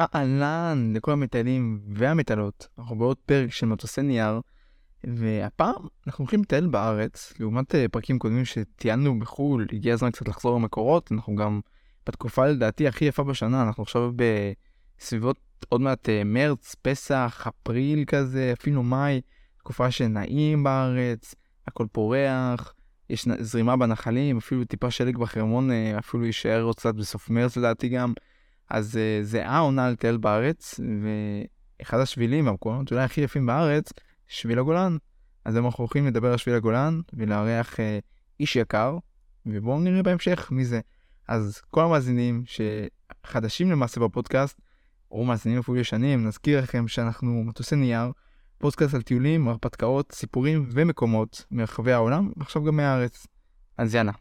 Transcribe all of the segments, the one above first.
אהלן לכל המטיילים והמטיילות, אנחנו בעוד פרק של מטוסי נייר, והפעם אנחנו הולכים לטייל בארץ, לעומת אה, פרקים קודמים שטיילנו בחו"ל, הגיע הזמן קצת לחזור למקורות, אנחנו גם בתקופה לדעתי הכי יפה בשנה, אנחנו עכשיו בסביבות עוד מעט אה, מרץ, פסח, אפריל כזה, אפילו מאי, תקופה שנעים בארץ, הכל פורח, יש זרימה בנחלים, אפילו טיפה שלג בחרמון, אה, אפילו יישאר עוד קצת בסוף מרץ לדעתי גם. אז uh, זה העונה לטייל בארץ, ואחד השבילים, המקומות אולי הכי יפים בארץ, שביל הגולן. אז היום אנחנו הולכים לדבר על שביל הגולן ולארח uh, איש יקר, ובואו נראה בהמשך מי זה. אז כל המאזינים שחדשים למעשה בפודקאסט, או מאזינים אפילו ישנים, נזכיר לכם שאנחנו מטוסי נייר, פודקאסט על טיולים, הרפתקאות, סיפורים ומקומות מרחבי העולם, ועכשיו גם מהארץ. אז יאללה,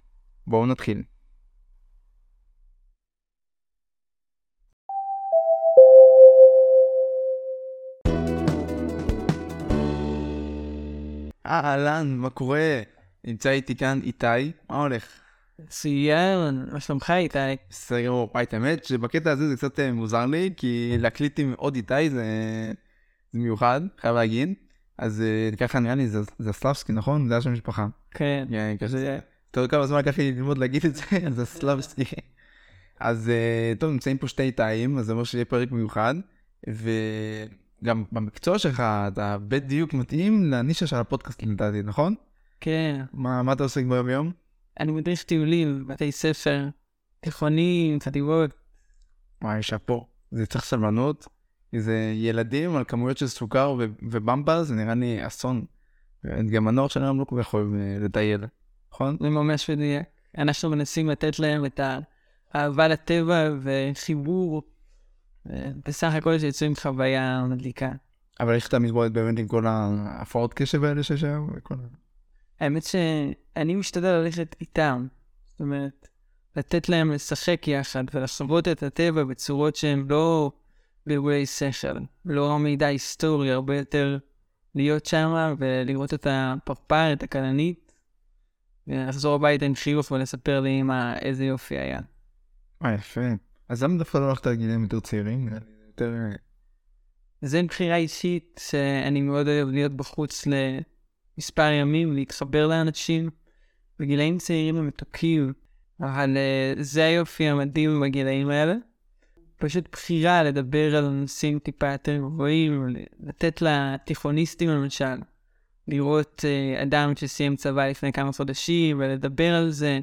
בואו נתחיל. אהלן, מה קורה? נמצא איתי כאן איתי, מה הולך? מצוין, מה שלומך איתי? בסדר גמור, את האמת שבקטע הזה זה קצת אה, מוזר לי, כי להקליט עם עוד איתי זה, זה מיוחד, חייב להגיד. אז אה, ככה נראה לי, זה, סלבסקי, נכון? זה השם משפחה. כן. כן, כזה. אתה יודע כמה זמן לקח לי ללמוד להגיד את זה, זה סלבסקי. אז אה, טוב, נמצאים פה שתי איתיים, אז זה אומר שיהיה פרק מיוחד. ו... גם במקצוע שלך אתה בדיוק מתאים לנישה של הפודקאסט לדעתי, נכון? כן. מה, מה אתה עושה ביום יום? אני מדריך טיולים, בתי ספר, תיכונים, חטיבות. וואי, שאפו. זה צריך סבלנות. זה ילדים על כמויות של סוכר ו- ובמבה, זה נראה לי אסון. גם הנוער שלנו לא כל כך אוהב אה, לטייל, נכון? זה ממש מדויק. אנחנו מנסים לתת להם את האהבה לטבע וחיבור בסך הכל שיצאו עם חוויה מדליקה. אבל איך אתה מתמודד באמת עם כל ההפרעות קשב האלה שיש היום? האמת שאני משתדל ללכת איתם. זאת אומרת, לתת להם לשחק יחד ולחוות את הטבע בצורות שהן לא באירועי שכל, לא מידע היסטורי, הרבה יותר להיות שם ולראות את הפרפר, את הכלנית, ולחזור הביתה עם חיוך ולספר לאמא איזה יופי היה. אה, יפה. אז למה דווקא לא הלכת לגילים יותר צעירים? יותר... אה, זה בחירה אישית שאני מאוד אוהב להיות בחוץ למספר ימים, להתחבר לאנשים בגילאים צעירים ומתוקים, אבל uh, זה היופי המדהים בגילאים האלה. פשוט בחירה לדבר על נושאים טיפה יותר גבוהים, לתת לתיכוניסטים למשל, לראות אדם שסיים צבא לפני כמה חודשים ולדבר על זה.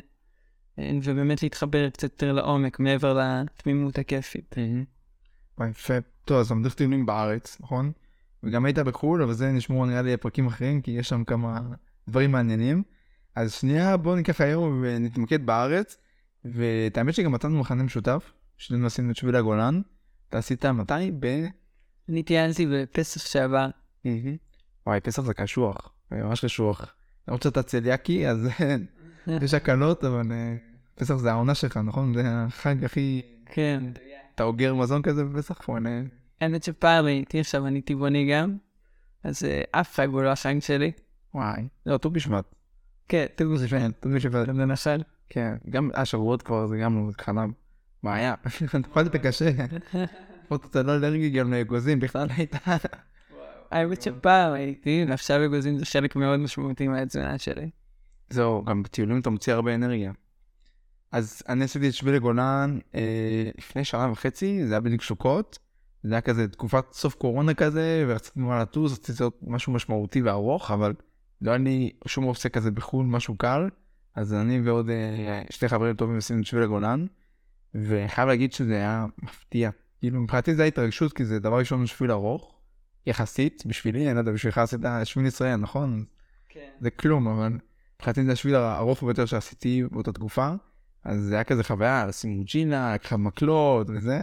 ובאמת להתחבר קצת יותר לעומק מעבר לתמימות הכיפית. יפה. טוב, אז עמדך טיולים בארץ, נכון? וגם היית בחו"ל, אבל זה נשמור נראה לי לפרקים אחרים, כי יש שם כמה דברים מעניינים. אז שנייה, בואו ניקח היום ונתמקד בארץ. ואת האמת שגם מצאנו מכנה משותף, שנינו עשינו את שביל הגולן. אתה עשית מתי? ב... אני טיילתי בפסח שעבר. וואי, פסח זה קשוח, ממש קשוח. למרות שאתה צליאקי, אז יש הקלות, אבל אה, פסח זה העונה שלך, נכון? זה החג הכי... כן. אתה אוגר מזון כזה בפסח? האמת שפעם הייתי, עכשיו אני טבעוני גם, אז אה, אף חג הוא לא החג שלי. וואי. לא, ט"ו בשבט. כן, ט"ו בשבט. ט"ו בשבט. גם למשל. כן, גם השבועות כבר זה גם חלב. בעיה. אתה קשה. אתה לא אלרגי גם לאגוזים, בכלל היית... האמת שפעם הייתי, ועכשיו אגוזים זה חלק מאוד משמעותי מהתזונה שלי. זהו, גם בטיולים אתה מוציא הרבה אנרגיה. אז אני עשיתי את שביל הגולן אה, לפני שנה וחצי, זה היה בדיוק שוקות. זה היה כזה תקופת סוף קורונה כזה, ורציתי נורא לטוס, רציתי לעשות משהו משמעותי וארוך, אבל לא היה לי שום אופציה כזה בחו"ל, משהו קל. אז אני ועוד אה, שתי חברים טובים עשינו את שביל הגולן, וחייב להגיד שזה היה מפתיע. כאילו מבחינתי זה ההתרגשות, כי זה דבר ראשון שביל ארוך, יחסית, בשבילי, אני לא יודע, בשבילך עשית שביל ישראל, נכון? כן. זה כלום, אבל מבחינתי זה השביל הארוך ביותר שעשיתי באותה תקופה, אז זה היה כזה חוויה, לשים ג'ינה, לקחת מקלות וזה.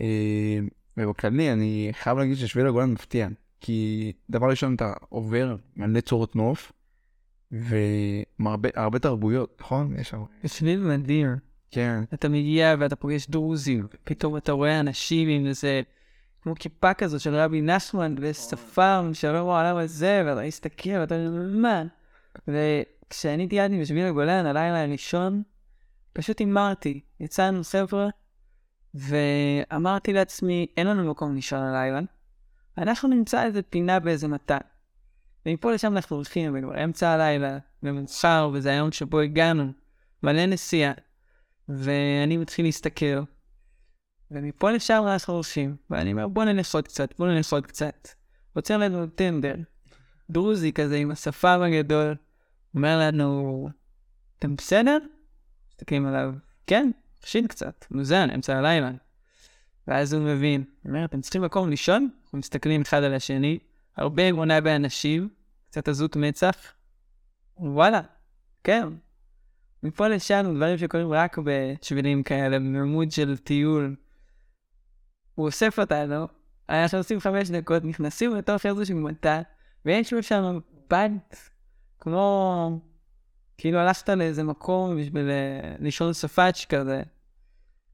אה, ובכללי אני חייב להגיד ששביל הגולן מפתיע, כי דבר ראשון אתה עובר מלא צורות נוף, והרבה תרבויות, נכון? יש הרבה. שביל מדהים. כן. אתה מגיע ואתה פוגש דרוזים, פתאום אתה רואה אנשים עם איזה, כמו כיפה כזאת של רבי נחמן ושפם שלום העולם הזה, ואתה מסתכל ואתה אומר, מה? כשאני טיילתי בשביל הגולן, הלילה הראשון, פשוט הימרתי. יצאנו חבר'ה, ואמרתי לעצמי, אין לנו מקום לישון הלילה, אנחנו נמצא איזה פינה באיזה מטע. ומפה לשם אנחנו הולכים, וכבר אמצע הלילה, ומאוחר, וזה היום שבו הגענו, מלא נסיעה. ואני מתחיל להסתכל, ומפה לשם אנחנו הולכים, ואני אומר, בוא נלך עוד קצת, בוא נלך עוד קצת. עוצר לנו טנדר, דרוזי כזה עם השפם הגדול, אומר לנו, אתם בסדר? מסתכלים עליו, כן, תכשיל קצת, מוזן, אמצע הלילה. ואז הוא מבין, הוא אומר, אתם צריכים מקום לישון? אנחנו מסתכלים אחד על השני, הרבה אמונה באנשים, קצת עזות מצח. וואלה, כן. מפה לשם דברים שקורים רק בשבילים כאלה, במעמוד של טיול. הוא אוסף אותנו, אנחנו עושים חמש דקות, נכנסים לתוך איזשהו מטע, ויש לו שם בנט, כמו... כאילו הלכת לאיזה מקום בשביל אה, לישון ספאץ' כזה.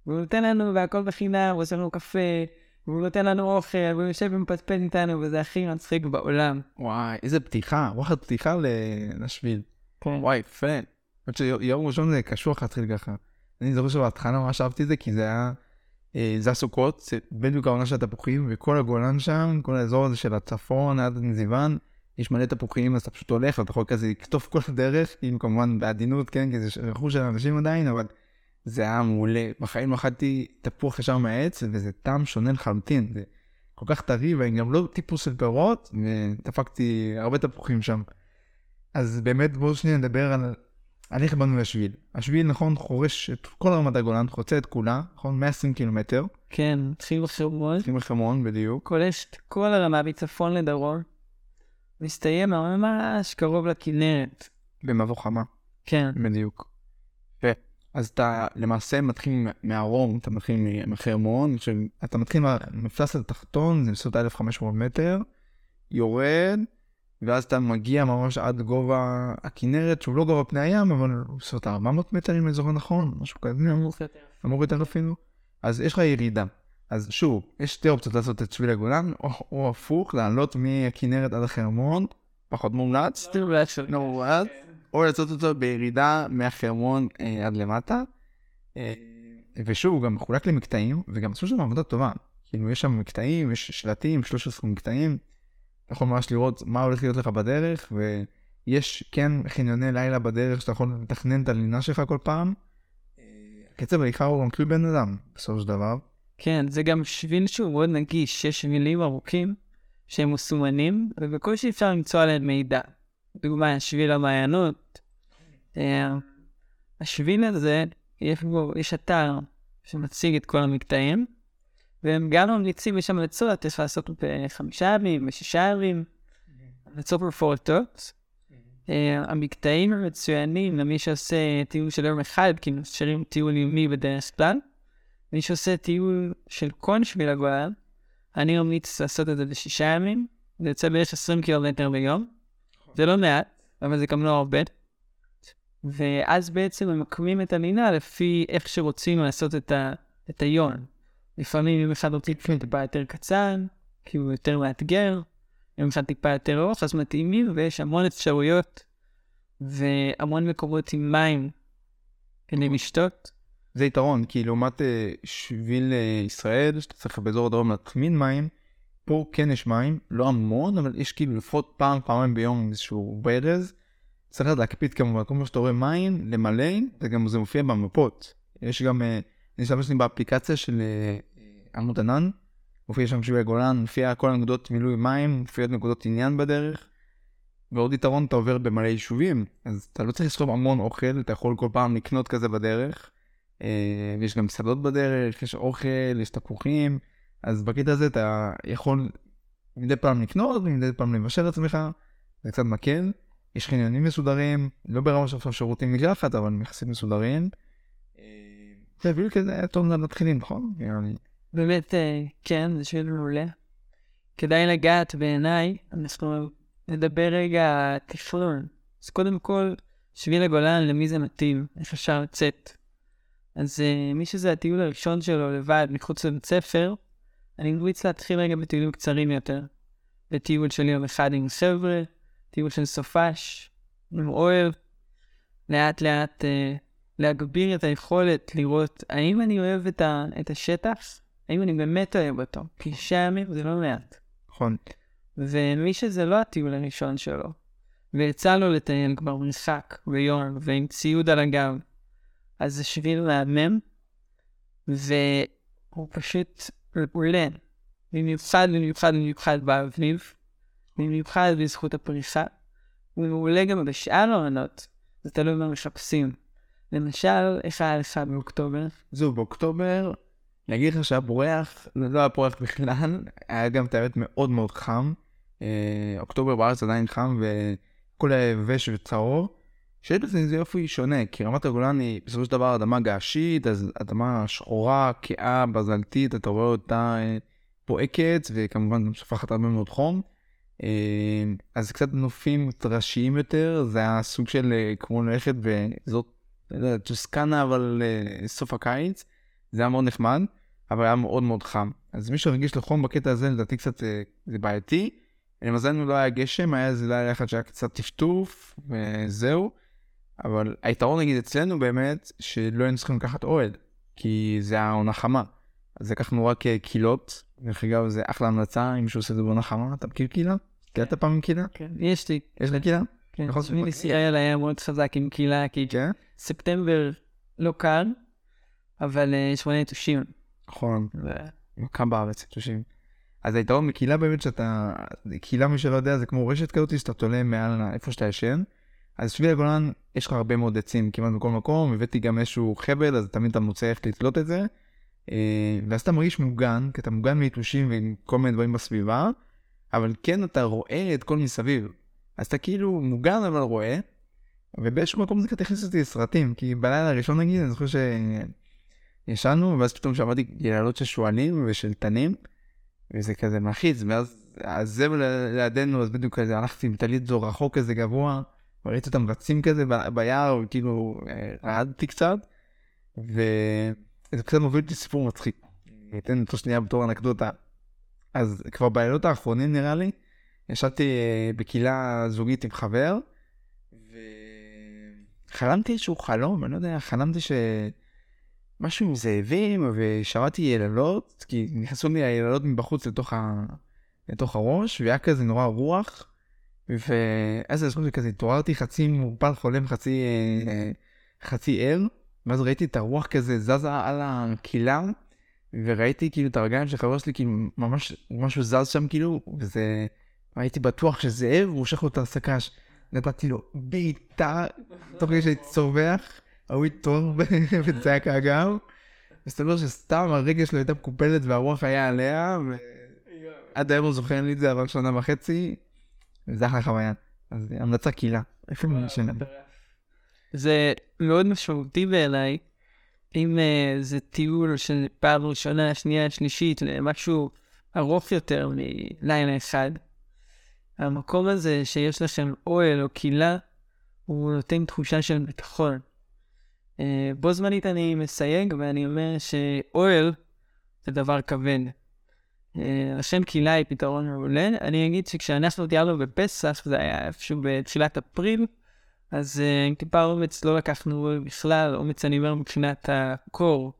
והוא נותן לנו והכל בחינם, הוא עושה לנו קפה, והוא נותן לנו אוכל, והוא יושב ומפטפט איתנו, וזה הכי מצחיק בעולם. וואי, איזה פתיחה, וואחד פתיחה לשביל. כן. וואי, יפה. למרות שיום ראשון זה קשוח להתחיל ככה. אני זוכר שבהתחלה ממש אהבתי את זה, כי זה היה, אה, זה הסוכות, זה בדיוק העונה של התפוחים, וכל הגולן שם, כל האזור הזה של הצפון עד נזיוון, יש מלא תפוחים, אז אתה פשוט הולך, ואתה יכול כזה לקטוף כל הדרך, כאילו כמובן בעדינות, כן, כי זה רכוש של אנשים עדיין, אבל זה היה מעולה. בחיים לא אכלתי תפוח ישר מהעץ, וזה טעם שונה לחלוטין. זה כל כך טרי, ואני גם לא טיפוס של פירות, ודפקתי הרבה תפוחים שם. אז באמת בואו שניה נדבר על, על איך באנו לשביל. השביל, נכון, חורש את כל רמת הגולן, חוצה את כולה, נכון, 120 קילומטר. כן, התחיל בחרמון. התחיל בחרמון, בדיוק. קולש את כל הרמה מצפון לדרום. מסתיים ממש קרוב לכנרת. במבוא חמה. כן. בדיוק. אז אתה למעשה מתחיל מהרום, אתה מתחיל מחרמון, אתה מתחיל מהמפלס התחתון, זה בסביבות 1500 מטר, יורד, ואז אתה מגיע ממש עד גובה הכנרת, שהוא לא גובה פני הים, אבל הוא בסביבות 400 מטר, אם אני זוכר נכון, משהו כזה, אמור יותר אפילו. אז יש לך ירידה. אז שוב, יש שתי אופציות לעשות את שביל הגולן, או, או הפוך, לעלות מהכנרת עד החרמון, פחות מומלץ. לא מומלץ. או לעשות אותו בירידה מהחרמון אה, עד למטה. אה, ושוב, הוא גם מחולק למקטעים, וגם עשו שם עבודה טובה. כאילו, יש שם מקטעים, יש שלטים, 13 מקטעים. אתה יכול ממש לראות מה הולך להיות לך בדרך, ויש כן חניוני לילה בדרך שאתה יכול לתכנן את הלינה שלך כל פעם. אה, קצב הליכה הוא גם תלוי בן אדם, בסופו של דבר. כן, זה גם שביל שהוא מאוד נגיש, יש שבילים ארוכים שהם מסומנים, ובקושי אפשר למצוא עליהם מידע. דוגמה, שביל המעיינות. אה, השביל הזה, יש בו, יש אתר שמציג את כל המקטעים, והם גם ממליצים, יש המלצות, יש לעשות בחמישה ימים, בשישה ימים, המלצות מפורטות. אה, המקטעים המצוינים למי שעושה טיול של יום אחד, כי מאפשרים טיול יומי בדרך כלל. מי שעושה טיול של כל שביל הגולן, אני ממליץ לעשות את זה בשישה ימים, זה יוצא בערך 20 קילומטר ביום. זה לא מעט, אבל זה גם לא הרבה. ואז בעצם ממקמים את הלינה לפי איך שרוצים לעשות את, ה, את היום. לפעמים אם אחד רוצה טיפה יותר קצר, כי הוא יותר מאתגר, אם אחד טיפה יותר ארוך, אז מתאימים, ויש המון אפשרויות והמון מקומות עם מים כדי לשתות. זה יתרון, כי לעומת אה, שביל אה, ישראל, שאתה צריך באזור הדרום להטמין מים, פה כן יש מים, לא המון, אבל יש כאילו לפחות פעם, פעמיים ביום איזשהו ברז. צריך להקפיד כמובן, כל פעם שאתה רואה מים, למלא, זה גם זה מופיע במפות. יש גם, אה, אני משתמש באפליקציה של עמוד ענן, מופיע שם שביל הגולן, מופיע כל הנקודות מילוי מים, מופיעות נקודות עניין בדרך. ועוד יתרון, אתה עובר במלא יישובים, אז אתה לא צריך לסחוב המון אוכל, אתה יכול כל פעם לקנות כזה בדרך. אה, ויש גם מסעדות בדרך, יש אוכל, יש תפוחים. אז בקטע הזה אתה יכול מדי פעם לקנות ומדי פעם לבשל עצמך, זה קצת מקל. יש חניונים מסודרים, לא ברמה של עכשיו שירותים מקלחת, אבל יחסית מסודרים. אה, זה אפילו כזה טוב למתחילים, נכון? באמת, אה, כן, זה שביל מעולה. כדאי לגעת בעיניי, אנחנו נדבר רגע תכנון. אז קודם כל, שביל הגולן, למי זה מתאים? איך אפשר לצאת? אז uh, מי שזה הטיול הראשון שלו לבד מחוץ לבית ספר, אני ממליץ להתחיל רגע בטיולים קצרים יותר. בטיול של יום אחד עם חבר'ה, טיול של סופש, עם אוהב, לאט לאט uh, להגביר את היכולת לראות האם אני אוהב את, ה, את השטח, האם אני באמת אוהב אותו, כי שישה ימים זה לא מעט. נכון. ומי שזה לא הטיול הראשון שלו, ויצא לו לטייל כבר מרחק ויום ועם ציוד על הגב, אז זה שביל מהמם, והוא פשוט עולה. במיוחד, במיוחד, במיוחד באביב, במיוחד בזכות הפריחה. הוא מעולה גם בשאר העונות, זה תלוי מה מחפשים. למשל, איך היה לך באוקטובר? זהו, באוקטובר, אני אגיד לך שהיה פורח, זה לא היה פורח בכלל, היה גם את האמת מאוד מאוד חם. אה, אוקטובר בארץ עדיין חם וכל היבש וצהור. שיש בזה איזה יופי שונה, כי רמת הגולן היא בסופו של דבר אדמה געשית, אז אדמה שחורה, כהה, בזלתית, אתה רואה אותה אה, פועקת, וכמובן גם שפכת הרבה מאוד חום. אה, אז קצת נופים ראשיים יותר, זה היה סוג של אה, כמו ללכת וזאת, לא יודע, טוסקנה אבל אה, סוף הקיץ, זה היה מאוד נחמד, אבל היה מאוד מאוד חם. אז מי שרגיש לחום בקטע הזה לדעתי קצת זה בעייתי. למזלנו לא היה גשם, היה איזה לילה אחד שהיה קצת טפטוף, וזהו. אבל היתרון נגיד אצלנו באמת, שלא היינו צריכים לקחת אוהל, כי זה היה עונה חמה. אז לקחנו רק קילות, דרך אגב זה אחלה המלצה, אם מישהו עושה את זה בעונה חמה, אתה מכיר קילה? קילת פעם עם קילה? כן, יש לי. יש לי קילה? כן, ישראל היה מאוד חזק עם קילה, כי כן? ספטמבר לא קל, אבל אה, יש מלא יתושים. נכון, קם בארץ יתושים. אז היתרון בקהילה באמת שאתה, קהילה מי שלא יודע זה כמו רשת כזאת שאתה תולה מעל איפה שאתה ישן. אז שביל הגולן יש לך הרבה מאוד עצים כמעט בכל מקום, הבאתי גם איזשהו חבל אז תמיד אתה מוצא איך לתלות את זה. אה, ואז אתה מרגיש מוגן, כי אתה מוגן מיתושים ועם כל מיני דברים בסביבה, אבל כן אתה רואה את כל מסביב. אז אתה כאילו מוגן אבל רואה, ובאיזשהו מקום זה קצת הכניס אותי לסרטים, כי בלילה הראשון נגיד אני זוכר שישנו, ואז פתאום שמעתי יללות של שועלים ושל תנים, וזה כזה מלחיץ, ואז הזבל לידינו, אז בדיוק כזה הלכתי עם טלית זו רחוק כזה גבוה, וראיתי אותם רצים כזה ביער, וכאילו אה, רעדתי קצת, וזה קצת מוביל אותי סיפור מצחיק. אני אתן אותו שנייה בתור אנקדוטה. אז כבר בלילות האחרונים נראה לי, ישבתי אה, בקהילה זוגית עם חבר, וחלמתי איזשהו חלום, אני לא יודע, חלמתי ש... משהו עם זאבים, ושמעתי יללות, כי נכנסו לי היללות מבחוץ לתוך, ה... לתוך הראש, והיה כזה נורא רוח, ואז אני זוכר שכזה התעוררתי חצי מעורפל חולם, חצי, אה, חצי ער, ואז ראיתי את הרוח כזה זזה על הקהילה, וראיתי כאילו את הרגליים של חבר שלי, כאילו ממש משהו זז שם כאילו, וזה, הייתי בטוח שזאב, הוא הושך לו את הסק"ש. נתתי לו בעיטה, תוך כדי שהייתי צורח. ההוא התעורר וצעק אגב. מסתבר שסתם הרגל שלו הייתה מקופלת והרוח היה עליה, ועד היום הוא זוכר לי את זה, אבל שנה וחצי, וזה אחלה חוויה. אז המלצה קהילה. איפה משנה? זה מאוד משמעותי בעיניי, אם uh, זה טיול של פעם ראשונה, שנייה, שלישית, למשהו ארוך יותר מלילה אחד. המקום הזה שיש לכם אוהל או קהילה, הוא נותן תחושה של ביטחון. אה, בו זמנית אני מסייג ואני אומר שאוהל זה דבר כבד. אה, השם קהילה היא פתרון מעולה. אני אגיד שכשאנחנו טיילנו בפסח, זה היה איפשהו בתחילת אפריל, אז אה, עם טיפה אומץ לא לקחנו בכלל, אומץ אני אומר מבחינת הקור.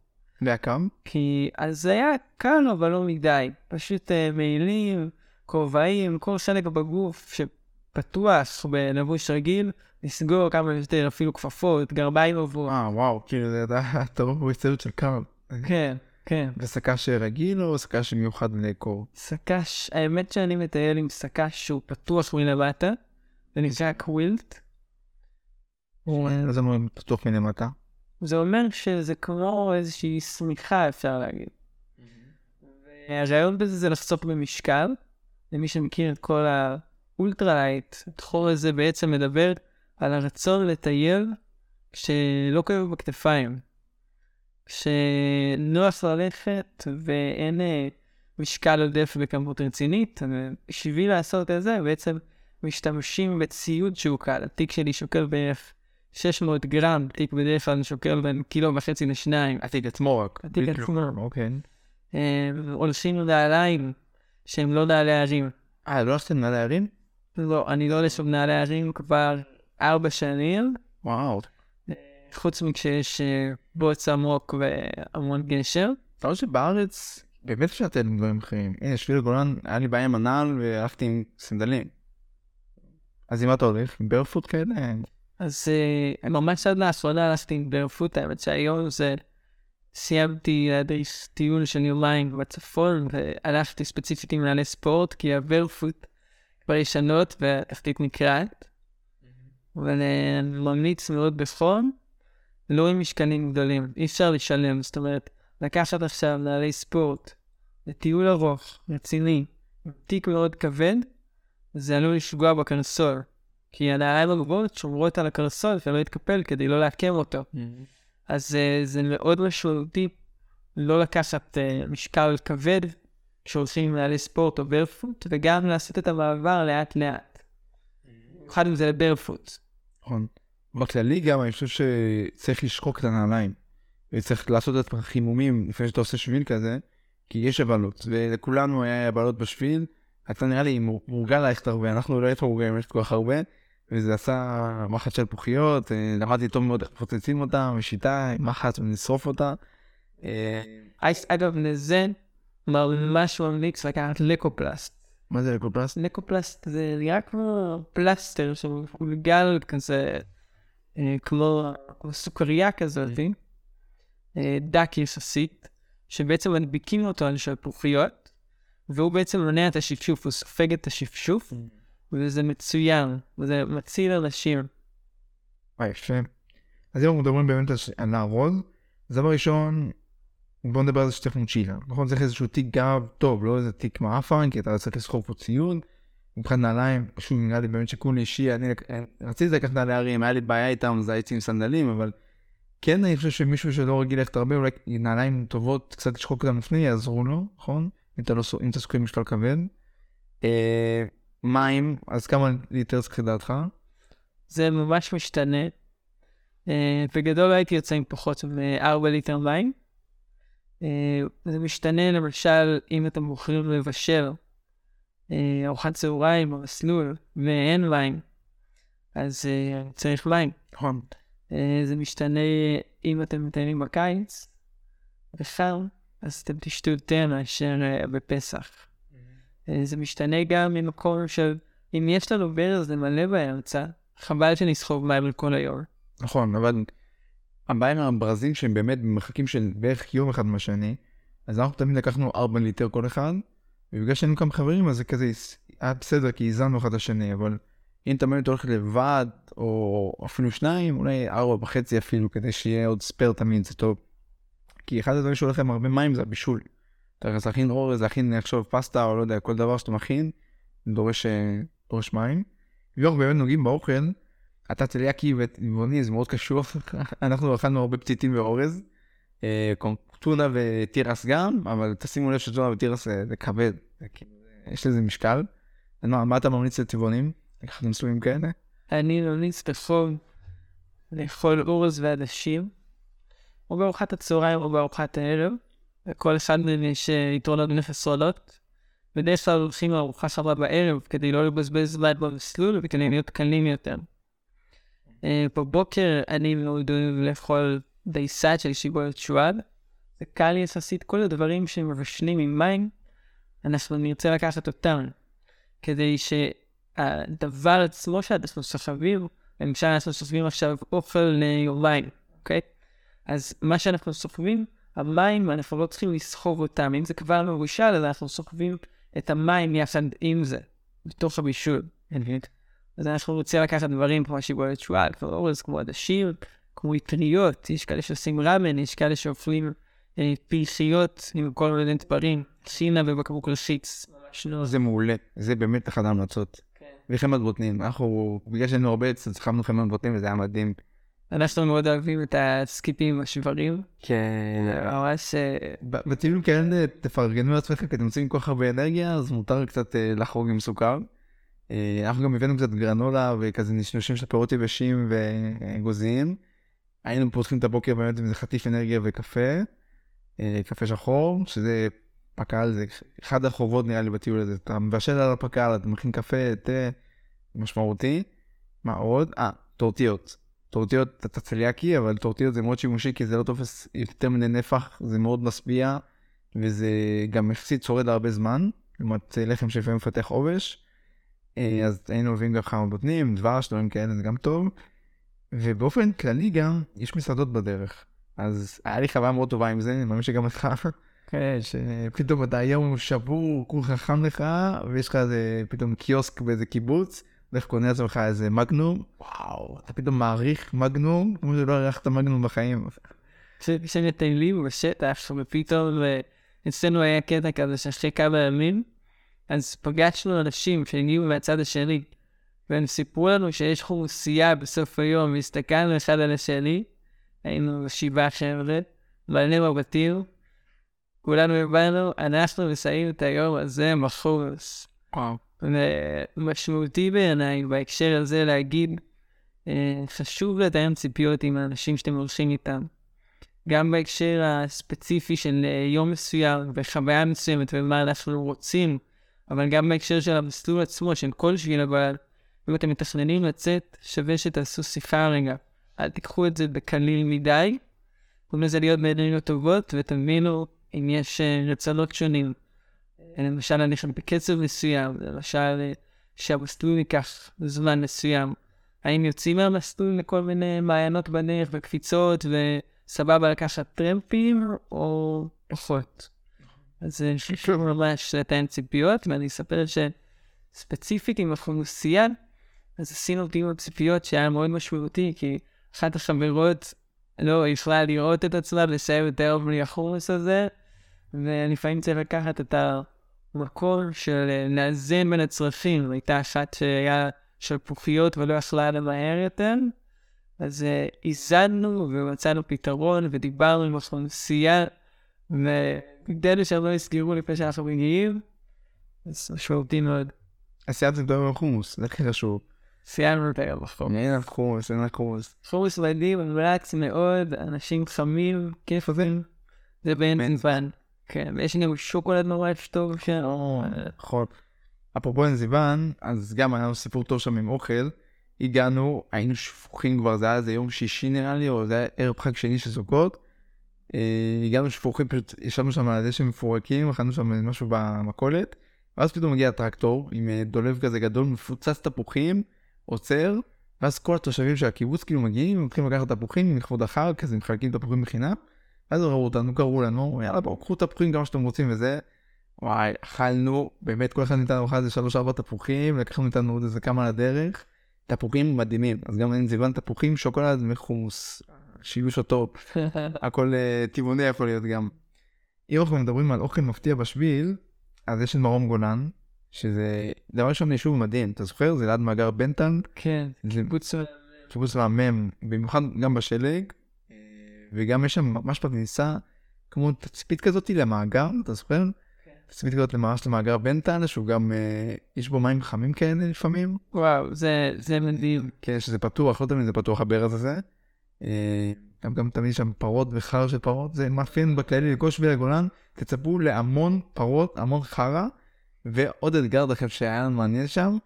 והקם? כי אז זה היה קל אבל לא מדי. פשוט מעילים, כובעים, כל חלק בגוף שפתוח בלבוש רגיל. לסגור כמה שיותר אפילו כפפות, גרביים עבור. אה, וואו, כאילו זה אתה רואה בהצטיידות של קארל. כן, כן. וסק"ש רגיל או סק"ש מיוחד לקור? סק"ש, האמת שאני מטייל עם סק"ש שהוא פתוח מלמטה, זה נקרא קווילט. מה זה אומר פתוח מלמטה? זה אומר שזה כמו איזושהי שמיכה אפשר להגיד. והרעיון בזה זה לחשוף במשקל, למי שמכיר את כל ה-Ultralight, התחום הזה בעצם מדבר על הרצון לטייל כשלא כואב בכתפיים. כשנוח ללכת ואין אה, משקל עודף בכמות רצינית, בשביל לעשות את זה בעצם משתמשים בציוד שהוא קל. התיק שלי שוקל בערך 600 גרם, תיק בדרך כלל שוקל בין קילו וחצי לשניים. התיק עצמו רק. התיק עצמו. אוקיי. אה, הולכים נעליים שהם לא נעלי הרים. אה, לא עשיתם נעלי הרים? לא, אני לא הולך נעלי הרים כבר ארבע שנים. וואו. חוץ מכשיש אה, בוץ עמוק והמון גשר. אתה רואה שבארץ באמת אפשר לתת דברים אחרים. הנה, שביל הגולן, היה לי בעיה עם הנעל והלכתי עם סנדלים. אז אם אתה הולך? עם ברפוט כאלה? אז אה, ממש עד לאחרונה הלכתי עם ברפוט, האמת שהיום זה... סיימתי להדריך טיול של יומיים בצפון, והלכתי ספציפית עם מנהלי ספורט, כי הברפוט כבר ישנות והתחתית נקרעת. אבל אה, אני ממליץ מאוד בחום, לא עם משקלים גדולים, אי אפשר לשלם, זאת אומרת, לקחת עכשיו נעלי ספורט לטיול ארוך, רציני, תיק מאוד כבד, זה עלול לפגוע בקרסול. כי הנעליים הגבוהות שומרות על הקרסול ולא יתקפל כדי לא לעקם אותו. אז uh, זה מאוד משמעותי לא לקחת uh, משקל כבד כשהולכים עם נעלי ספורט או ברפוט, וגם לעשות את המעבר לאט לאט. במיוחד אם זה לברפוט. נכון. בכללי גם אני חושב שצריך לשחוק את הנעליים. וצריך לעשות את החימומים לפני שאתה עושה שביל כזה, כי יש הבלות, ולכולנו היה הבלות בשביל. אתה נראה לי מורגל ללכת הרבה, אנחנו לא היינו מורגלים ללכת כל כך הרבה, וזה עשה מחט של פוחיות, אה, למדתי טוב מאוד איך מפוצצים אותה, משיטה, מחט ונשרוף אותה. אגב, לזה ממש ממליץ לקחת לקופלסט. מה זה לקופלסט? לקופלסט זה נראה כמו פלסטר שהוא גל כזה, כמו סוכריה כזאת, דק יחסית, שבעצם מדביקים אותו על שלפוחיות, והוא בעצם מונע את השפשוף, הוא סופג את השפשוף. וזה מצוין, וזה מציל אנשים. אה, יפה. אז אם אנחנו מדברים באמת על לארוז, אז דבר ראשון, בוא נדבר על זה שצריך מוצ'ילה. נכון, צריך איזשהו תיק גב טוב, לא איזה תיק מעפן, כי אתה צריך לסחוב פה ציוד. מבחינת נעליים, שוב, נראה לי באמת שכול אישי, אני רציתי לקחת נעלי הרים, היה לי בעיה איתם, אז הייתי עם סנדלים, אבל כן, אני חושב שמישהו שלא רגיל ללכת הרבה, אולי נעליים טובות, קצת לשחוק אותם לפני, יעזרו לו, נכון? אם אתה לא אם אתה סוכן משקל כבד. אה, מים, אז כמה ליטר צריך לדעתך? זה ממש משתנה. Uh, בגדול הייתי יוצא עם פחות מ-4 ליטר מים. Uh, זה משתנה למשל אם אתם בוחרים לבשל ארוחת צהריים במסלול ואין מים, אז uh, צריך מים. נכון. Uh, זה משתנה אם אתם מטיילים בקיץ וחם, אז אתם תשתו יותר מאשר בפסח. אה, זה משתנה גם ממקום של אם יש לנו ברז למלא באמצע, חבל שנסחוב מים על כל היום. נכון, אבל הבעיה עם הברזים שהם באמת במרחקים של בערך יום אחד מהשני, אז אנחנו תמיד לקחנו 4 ליטר כל אחד, ובגלל שהיינו כמה חברים אז זה כזה היה בסדר כי הזנו אחד את השני, אבל אם אתה באמת הולך לבד, או אפילו שניים, אולי ארבע וחצי אפילו, כדי שיהיה עוד ספייר תמיד, זה טוב. כי אחד הדברים שהולך להם הרבה מים זה הבישול. אתה צריך להכין אורז, להכין עכשיו פסטה או לא יודע, כל דבר שאתה מכין, דורש, אה, דורש מים. ואנחנו באמת נוגעים באוכל, אתה צליאקי וטבעוני זה מאוד קשור, אנחנו אכלנו הרבה פציטים ואורז, אה, טונה ותירס גם, אבל תשימו לב שטונה ותירס זה כבד, כאילו, יש לזה משקל. מה, אתה ממליץ לטבעונים? לקחת מסלולים כאלה? אני ממליץ לאכול, לאכול אורז ועדשים, או בארוחת הצהריים או בארוחת הערב. לכל אחד מהם יש אה, יתרונות וחסרונות. בדרך כלל הולכים לארוחה שווה בערב כדי לא לבזבז זמן במסלול וכדי להיות קלים יותר. אה, בבוקר אני מאוד אוהב לאכול דייסת של שיבולת שועד. זה קל יחסית, כל הדברים שמבשלים עם מים, אנחנו נרצה לקחת אותם. כדי שהדבר עצמו שאנחנו סוחבים, למשל אנחנו סוחבים עכשיו אוכל ליומיים, אוקיי? אז מה שאנחנו סוחבים המים, אנחנו לא צריכים לסחוב אותם. אם זה כבר מבושל, אז אנחנו סוחבים את המים יחד עם זה, בתוך הבישול. אז אנחנו רוצים לקחת דברים כמו שיבולת שועל, כמו אורז, כמו עדשים, כמו אטריות, יש כאלה שעושים רמן, יש כאלה שאוכלים אה, פרחיות עם כל מיני דברים, חינה ובקבוק רחיץ. זה מעולה, זה באמת אחת ההמלצות. כן. וחמד בוטנים, אנחנו, בגלל שהיינו הרבה, צריכנו חמד בוטנים וזה היה מדהים. אנחנו מאוד אוהבים את הסקיפים השברים. כן. ממש... אה, בטיולים כאלה תפרגנו לעצמך כי אתם יוצאים כל כך הרבה אנרגיה אז מותר קצת אה, לחרוג עם סוכר. אה, אנחנו גם הבאנו קצת גרנולה וכזה נשנושים של פירות יבשים ואגוזיים. היינו פותחים את הבוקר באמת עם איזה חטיף אנרגיה וקפה. קפה שחור שזה פקל זה אחד החובות נראה לי בטיול הזה אתה מבשל על הפקל אתה מכין קפה תה משמעותי. מה עוד? אה טורטיות. טורטיות אתה צליאקי, אבל טורטיות זה מאוד שימושי כי זה לא תופס יותר מדי נפח, זה מאוד משביע, וזה גם יחסית שורד הרבה זמן, לעומת לחם שלפעמים מפתח עובש. אה, אז היינו מביאים גם חמה בוטנים, דבש, דברים כאלה, זה גם טוב. ובאופן כללי גם, יש מסעדות בדרך. אז היה לי חוויה מאוד טובה עם זה, אני מאמין שגם לך. כן. שפתאום אתה היום שבור, כולך חם לך, ויש לך איזה פתאום קיוסק באיזה קיבוץ, ואיך קונה לעצמך איזה מגנום, וואו, אתה פתאום מעריך מגנום, כמו שלא הערכת מגנום בחיים. כשמטיילים בשטח, ופתאום אצלנו היה קטע כזה שאחרי כמה ימים, אז פגשנו אנשים שהגיעו מהצד השני, והם סיפרו לנו שיש חומוסייה בסוף היום, והסתכלנו אחד על השני, היינו שבעה חבר'ה, בעלינו בבתים, כולנו הבנו, אנחנו מסיימים את היום הזה מחורס. וואו. ומשמעותי בעיניי בהקשר הזה להגיד, אה, חשוב לתאם ציפיות עם האנשים שאתם הולכים איתם. גם בהקשר הספציפי של אה, יום מסוים וחוויה מסוימת ומה אנחנו רוצים, אבל גם בהקשר של המסלול עצמו, של כל שביל הגולן. אם אתם מתכננים לצאת, שווה שתעשו שיחה רגע. אל תיקחו את זה בקליל מדי. קוראים לזה להיות בעיניים טובות, ותבינו אם יש uh, רצונות שונים. למשל, ללכת בקצב מסוים, למשל, שהמסלול ייקח זמן מסוים. האם יוצאים מהמסלול לכל מיני מעיינות בדרך וקפיצות, וסבבה לקחת טרמפים, או פחות? אז ממש לתאם ציפיות, ואני אספר שספציפית עם החומוסייה, אז עשינו דיון ציפיות שהיה מאוד משמעותי, כי אחת החברות לא יכלה לראות את עצמה לסיים את היום בלי החומוס הזה, ולפעמים צריך לקחת את המקור של לאזן בין הצרכים. הייתה אחת שהיה של פוחיות ולא יכלה למהר יותר, אז איזנו ומצאנו פתרון ודיברנו עם החומוסייה, וכדי שהם לא יסגרו לפני שאנחנו מגיעים, אז משמעותי מאוד. עשיית זה גדול בחומוס, זה הכי חשוב. סיימנו את היום בחומוס. אין חומוס, אין חומוס. חומוס מדהים, מומלץ מאוד, אנשים חמים, כיף עובר. זה באין זמן. כן, ויש גם שוקולד ממש טוב שם. נכון. אפרופו אנזיבן, אז גם היה לנו סיפור טוב שם עם אוכל. הגענו, היינו שפוכים כבר, זה היה איזה יום שישי נראה לי, או זה היה ערב חג שני של סוכות. אה, הגענו שפוכים, פשוט ישבנו שם על הדשא מפורקים, אכלנו שם משהו במכולת. ואז פתאום מגיע הטרקטור עם אה, דולב כזה גדול, מפוצץ תפוחים, עוצר, ואז כל התושבים של הקיבוץ כאילו מגיעים, הולכים לקחת תפוחים מכבוד החג, כזה מחלקים תפוחים בחינם. ואז ראו אותנו, קראו לנו, יאללה בואו קחו תפוחים כמה שאתם רוצים וזה. וואי, אכלנו, באמת כל אחד ניתן ארוחה איזה שלוש ארבע תפוחים, לקחנו איתנו עוד איזה כמה לדרך. תפוחים מדהימים, אז גם אין זיוון תפוחים, שוקולד וחומוס, שיבוש הטופ, הכל uh, טבעוני יכול להיות גם. אם אנחנו מדברים על אוכל מפתיע בשביל, אז יש את מרום גולן, שזה דבר ראשון יישוב מדהים, אתה זוכר? זה ליד מאגר בנטן. כן, קיבוץ קיבוץ מהמם, במיוחד גם בשלג, וגם יש שם ממש בכניסה כמו תצפית כזאת למאגר, אתה זוכר? כן. תצפית כזאת ממש למאגר בנטן, שהוא גם, אה, יש בו מים חמים כאלה לפעמים. וואו, זה, זה מדהים. כן, שזה פתוח, לא תמיד זה פתוח הברז הזה. אה, גם, גם תמיד שם פרות וחרא של פרות, זה מאפיין בכללי לכל שביל הגולן, תצפו להמון פרות, המון חרא. ועוד אתגר דרך שהיה לנו מעניין שם,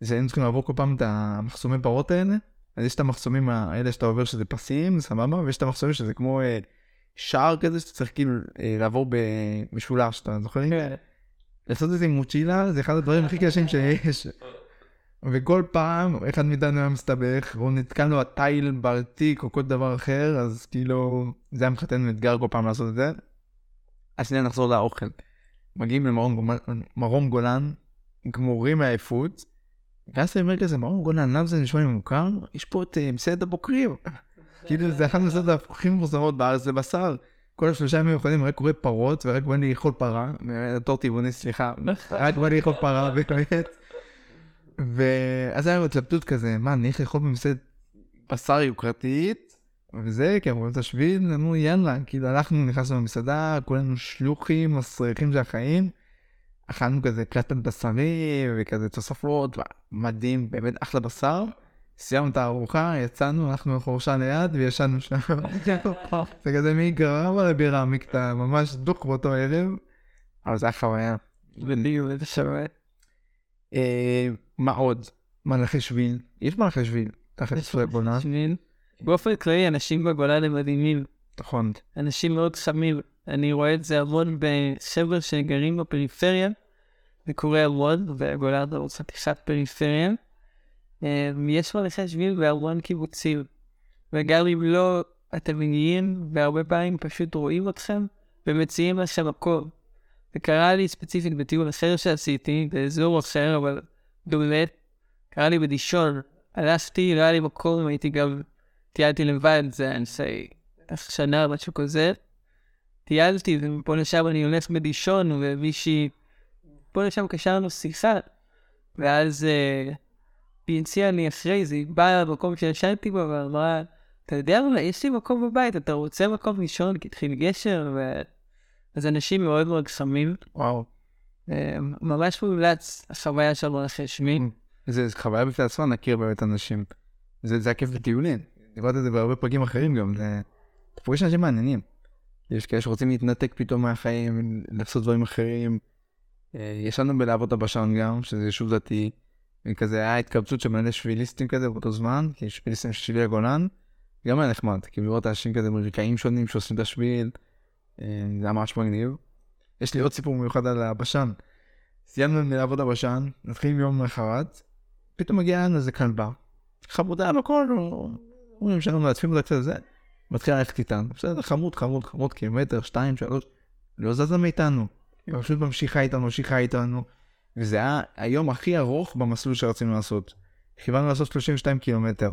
זה היינו צריכים לעבור כל פעם את המחסומי פרות האלה. אז יש את המחסומים האלה שאתה עובר שזה פסים, סבבה, ויש את המחסומים שזה כמו אה, שער כזה שאתה צריך כאילו אה, לעבור במשולש, אתה זוכר? כן. לעשות את זה עם מוצ'ילה זה אחד הדברים הכי קשים שיש. וכל פעם אחד מאיתנו היה מסתבך, או נתקלנו הטייל בתיק או כל דבר אחר, אז כאילו זה היה מבחינתנו אתגר כל פעם לעשות את זה. אז שנייה נחזור לאוכל. מגיעים למרום גולן, גמורים מעייפות, ואז אני אומר כזה, מרום גולן, למה זה נשמע לי מוכר? יש פה את אה, מסעדת הבוקרים. כאילו זה אחד המסעדות הכי מפורסמות בארץ, זה בשר. כל השלושה ימים יכולים רק קורא פרות, ורק בא לי לאכול פרה, תור טבעוני, סליחה, רק בא לי לאכול פרה, באמת. ואז היה התלבטות כזה, מה, אני איך לאכול במסעדת בשר יוקרתית? וזה, כי אנחנו רואים את השביל, אמרו יאללה, כאילו הלכנו, נכנסנו למסעדה, כולנו שלוחים, מסריחים של החיים. אכלנו כזה קלטת בשרי וכזה תוספות, מדהים, באמת אחלה בשר. סיימנו את הארוחה, יצאנו, הלכנו לחורשה ליד וישנו שם. זה כזה מי גרם על הבירה מקטע, ממש דוק באותו ערב. אבל זה היה חוויה. בדיוק, איזה שווה. מה עוד? מלאכי שביל. יש מלאכי שביל. תכף. שביל. באופן כללי, אנשים בגולן הם מדהימים. נכון. אנשים מאוד חמים. אני רואה את זה המון בחבר'ה שגרים בפריפריה. זה קורה המון, והגולן הוא חתיכת פריפריה. אמ, יש מלכי שביל בהמון קיבוצים. וגם אם לא, אתם מגיעים, והרבה פעמים פשוט רואים אתכם, ומציעים לכם מקום. זה קרה לי ספציפית בטיול אחר שעשיתי, באזור אחר, אבל באמת, קרה לי בדישון. הלכתי, לא היה לי מקום, הייתי גם, טיילתי לבד, זה עושה שנה, משהו כזה. טיילתי, ומפה לשם אני הולך בדישון, ומישהי, פה לשם קשרנו שיחה, ואז היא הציעה לי אחרי זה, היא באה למקום שישנתי בו, ואמרה, אתה יודע מה, יש לי מקום בבית, אתה רוצה מקום לישון, כי התחיל גשר, ו... אז אנשים מאוד מאוד קסמים. וואו. אה, ממש מומלץ החוויה של מלכי שמי. זה חוויה בפני עצמה, נכיר באמת אנשים. זה, זה הכיף בטיולים. דיברתי על זה בהרבה פרקים אחרים גם. זה... אתה פוגש אנשים מעניינים. יש כאלה שרוצים להתנתק פתאום מהחיים, לעשות דברים אחרים. אה, יש לנו בלהבות הבשן גם, שזה יישוב דתי. כזה היה התקבצות של מלא שביליסטים כזה באותו זמן, כי שביליסטים של שבילי הגולן. גם היה נחמד, כאילו לראות אנשים כזה מרקעים שונים שעושים את השביל. אה, זה היה ממש מגניב. יש לי עוד סיפור מיוחד על הבשן. סיימנו לעבוד הבשן, נתחיל יום למחרת, פתאום מגיעה לנו איזה כלבה. חמודה בכל, אומרים שאנחנו מלטפים אותה קצת זה, מתחילה ללכת איתנו. בסדר, חמוד, חמוד, חמוד, קילומטר, שתיים, שלוש, לא זזה מאיתנו. היא פשוט ממשיכה איתנו, ממשיכה איתנו, וזה היה היום הכי ארוך במסלול שרצינו לעשות. כיוונו לעשות 32 קילומטר.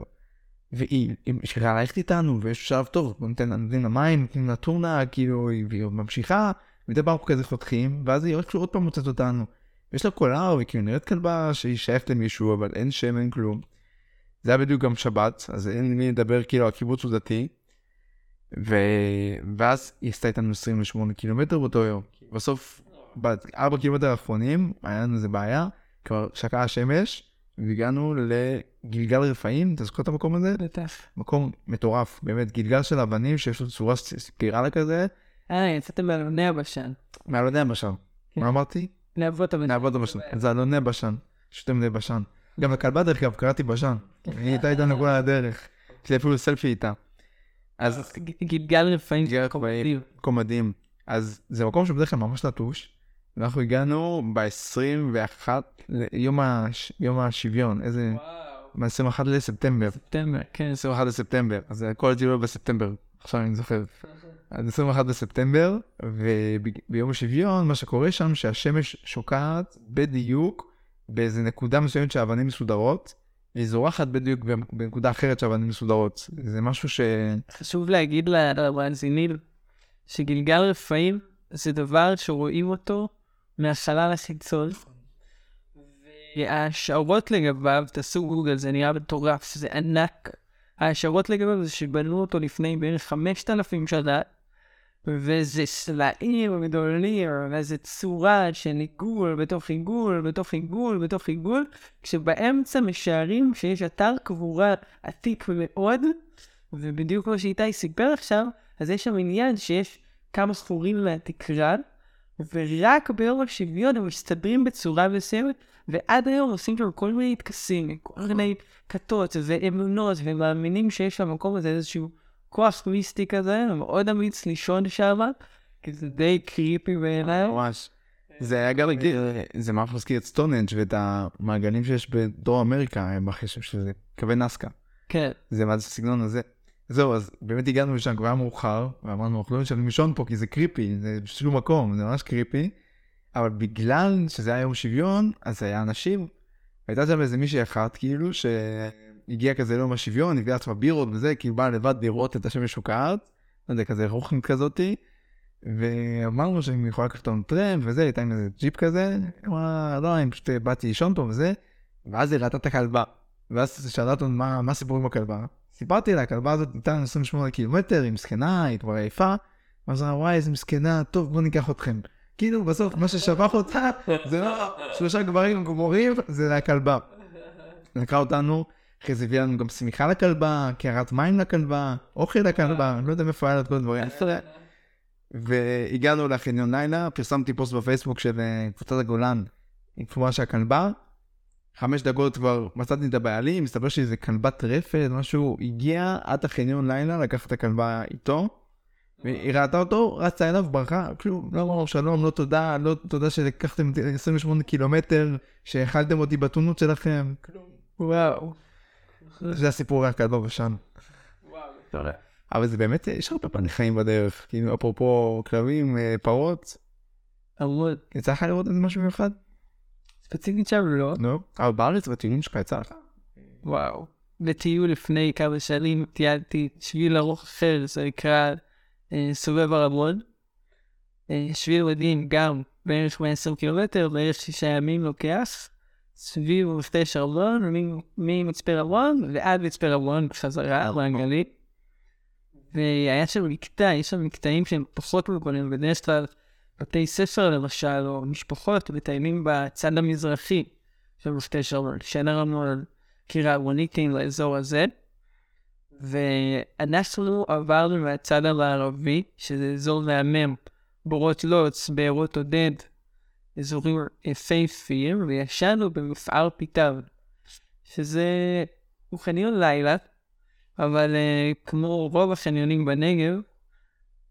והיא ממשיכה ללכת איתנו, ויש שלב טוב, נותנים לה מים, נותנים לה טונה, כאילו, והיא ממשיכה, מדי פעם כזה חותכים, ואז היא הולכת עוד פעם מוצאת אותנו. יש לה קולר, והיא כאילו נראית כלבה שהיא שייכת למישהו, אבל אין שם, אין כלום. זה היה בדיוק גם שבת, אז אין מי לדבר, כאילו, הקיבוץ הוא דתי. ו... ואז היא עשתה איתנו 28 קילומטר באותו יום. בסוף, בארבע קילומטר האחרונים, היה לנו איזה בעיה, כבר שקעה השמש, והגענו לגלגל רפאים, אתה זוכר את המקום הזה? בטח. מקום מטורף, באמת, גלגל של אבנים שיש לו צורה ספירלה כזה. אה, יצאתם מאלוני הבשן. מאלוני הבשן. כן. מה אמרתי? להבות הבשן. להבות הבשן. זה אלוני בשן. שותים די בשן. גם לכלבה דרך אגב קראתי בשן. היא הייתה איתנו כל הדרך. יש לי אפילו סלפי איתה. אז גלגל רפאים. מקום מדהים. אז זה מקום שבדרך כלל ממש נטוש. ואנחנו הגענו ב-21 ליום הש... יום השוויון. איזה... ב-21 לספטמבר. ספטמבר, כן. 21 לספטמבר. אז כל הטיול בספטמבר. עכשיו אני זוכר. אז 21 בספטמבר, וביום השוויון, מה שקורה שם, שהשמש שוקעת בדיוק באיזה נקודה מסוימת שהאבנים מסודרות, והיא זורחת בדיוק בנקודה אחרת שהאבנים מסודרות. זה משהו ש... חשוב להגיד למאזינים שגלגל רפאים זה דבר שרואים אותו מהחלל החיצון. וההשערות לגביו, תעשו גוגל, זה נראה מטורף, זה ענק. ההשערות לגביו זה שבנו אותו לפני בערך 5,000 שנה, וזה סלעים גדולים, וזה צורה של עיגול בתוך עיגול, בתוך עיגול, בתוך עיגול, כשבאמצע משערים שיש אתר קבורה עתיק מאוד, ובדיוק כמו שאיתי סיפר עכשיו, אז יש שם עניין שיש כמה ספורים מהתקרה, ורק ביום השוויון הם מסתדרים בצורה מסוימת, ועד היום עושים שם כל מיני טקסים, כל מיני כתות ואמונות, ומאמינים שיש במקום הזה איזשהו כוח מיסטי כזה, מאוד אמיץ לישון שם, כי זה די קריפי בעיניי. ממש. זה היה גם, זה ממש מזכיר את סטונהנג' ואת המעגלים שיש בדרום אמריקה, בחשב שזה קווי נאסקה. כן. זה מה זה הסגנון הזה. זהו, אז באמת הגענו לשם, כבר היה מאוחר, ואמרנו, אנחנו לא משלמים לישון פה כי זה creepy, זה בשום מקום, זה ממש creepy. אבל בגלל שזה היה יום שוויון, אז היה אנשים, הייתה שם איזה מישהי אחת, כאילו, שהגיעה כזה ליום השוויון, הביאה עצמה בירות וזה, כאילו באה לבד לראות את השמש שוקעת, לא יודע, כזה רוחנית כזאתי, ואמרנו שאני יכולה לקחת אותנו טרמפ וזה, הייתה עם איזה ג'יפ כזה, היא אמרה, לא, אני פשוט באתי לישון פה וזה, ואז היא ראתה את הכלבה, ואז שאלה אותנו מה, הסיפור עם הכלבה, סיפרתי לה, הכלבה הזאת ניתן 28 קילומטר, היא מסכנה, היא כבר עייפה, ואז אמרה, וואי, איזה מסכנה, טוב, בוא ניקח אתכם. כאילו בסוף מה ששפך אותה זה לא שלושה גברים גמורים, זה הכלבה. לקחה אותנו, אחרי זה הביא לנו גם שמיכה לכלבה, קערת מים לכלבה, אוכל לכלבה, לא יודע מאיפה היה לה את כל הדברים. והגענו לחניון לילה, פרסמתי פוסט בפייסבוק של אה, קבוצת הגולן עם תמונה של הכלבה, חמש דקות כבר מצאתי את הבעלים, מסתבר שזה כלבת רפת, משהו, הגיע עד החניון לילה, לקח את הכלבה איתו, והיא ראתה אותו, רצה אליו, ברחה, כלום, לא אמרנו שלום, לא תודה, לא תודה שלקחתם אותי 28 קילומטר, שהאכלתם אותי בתונות שלכם, כלום. וואו. זה הסיפור הכלבה בשן. אבל זה באמת, יש הרבה פנים חיים בדרך, כאילו אפרופו כלבים, אה, פרות, המון. יצא לך לראות איזה משהו מיוחד? ספציפית שם לא. לא. אבל בארץ בטיולים שלך יצא לך. וואו. בטיול לפני כמה שנים טיילתי שביל ארוך אחר, זה נקרא אה, סובב הרמון. אה, שביל מדהים גם בערך 120 קילומטר, בערך שישה ימים לוקח. סביב מכתש ארמון, מ- ממצפה רמון ועד מצפה רמון בחזרה, באנגלית. והיה שם מקטע, יש שם מקטעים שהם פחות מובנים, בדרך כלל בתי ספר למשל, או משפחות, מטיילים בצד המזרחי של מכתש ארמון, שאין לנו על קירה מוניטין לאזור הזה. ואנחנו עברנו מהצד המערבי, שזה אזור מהמם, בורות לוץ, בארות עודד, אזורים יפהפיים, וישנו במפער פיתיו, שזה הוא חניון לילה, אבל uh, כמו רוב החניונים בנגב,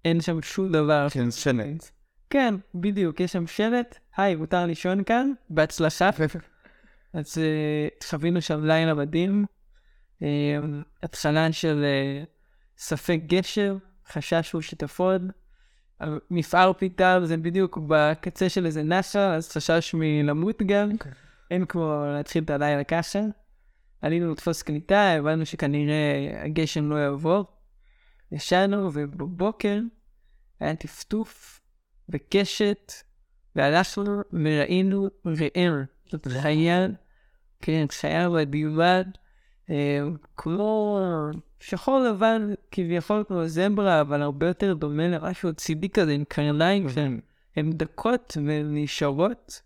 אין שם שום דבר. כן, שלט. כן, בדיוק, יש שם שלט, היי, מותר לישון כאן, בהצלחה. אז uh, חווינו שם לילה מדהים, uh, התחלה של uh, ספק גשר, חשש הוא שיטפון. מפער פיתיו זה בדיוק בקצה של איזה נחל, אז חשש מלמות גם. אין כמו להתחיל את הלילה ככה. עלינו לתפוס קליטה, הבנו שכנראה הגשם לא יעבור. ישנו, ובבוקר היה טפטוף וקשת, והלכנו וראינו ראם. זאת חיה, כן, חיה בדיובד, כמו שחור לבן, כביכול כמו זברה, אבל הרבה יותר דומה למשהו צידי כזה, עם קרניים שהן הן דקות ונשארות,